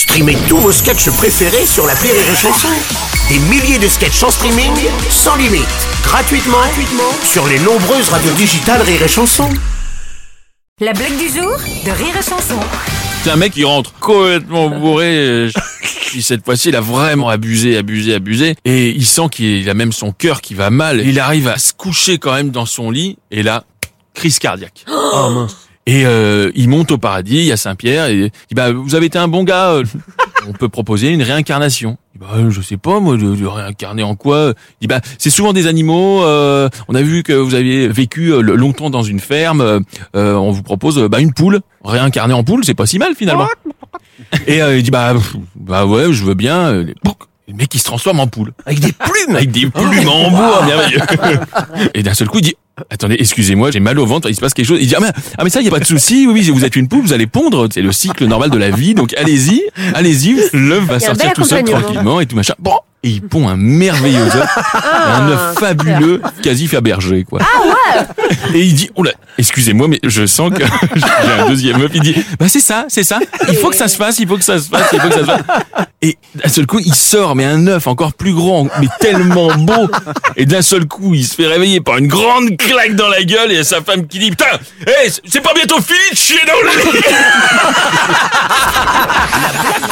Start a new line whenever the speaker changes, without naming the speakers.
Streamez tous vos sketchs préférés sur la Rire et Chanson. Des milliers de sketchs en streaming, sans limite, gratuitement, gratuitement sur les nombreuses radios digitales Rire et Chanson.
La blague du jour de Rire et Chanson.
C'est un mec qui rentre complètement bourré. euh, Puis cette fois-ci, il a vraiment abusé, abusé, abusé. Et il sent qu'il a même son cœur qui va mal. Il arrive à se coucher quand même dans son lit. Et là, crise cardiaque. Et euh, il monte au paradis, à Saint-Pierre, et il dit, bah, vous avez été un bon gars, euh, on peut proposer une réincarnation. Il dit, bah, je sais pas, moi, de, de réincarner en quoi Il dit, bah, c'est souvent des animaux, euh, on a vu que vous aviez vécu euh, longtemps dans une ferme, euh, euh, on vous propose euh, bah, une poule, réincarner en poule, c'est pas si mal finalement. Et euh, il dit, bah, bah ouais, je veux bien. euh, Le mec, il se transforme en poule. Avec des plumes Avec des plumes en bois, merveilleux. Et d'un seul coup, il dit, attendez, excusez-moi, j'ai mal au ventre, il se passe quelque chose. Il dit, ah mais, ah, mais ça, il y a pas de souci, oui, oui, vous êtes une poule, vous allez pondre, c'est le cycle normal de la vie, donc allez-y, allez-y, l'œuf va sortir tout seul tranquillement et tout machin. Bon, et il pond un merveilleux œuf, un œuf fabuleux, quasi Fabergé, quoi. Et il dit, là, excusez-moi, mais je sens que j'ai un deuxième œuf. Il dit, bah c'est ça, c'est ça. Il faut que ça se fasse, il faut que ça se fasse, il faut que ça se fasse. Et d'un seul coup, il sort, mais un œuf encore plus grand, mais tellement beau. Et d'un seul coup, il se fait réveiller par une grande claque dans la gueule et sa femme qui dit, putain, hé, c'est pas bientôt fini de chier dans le lit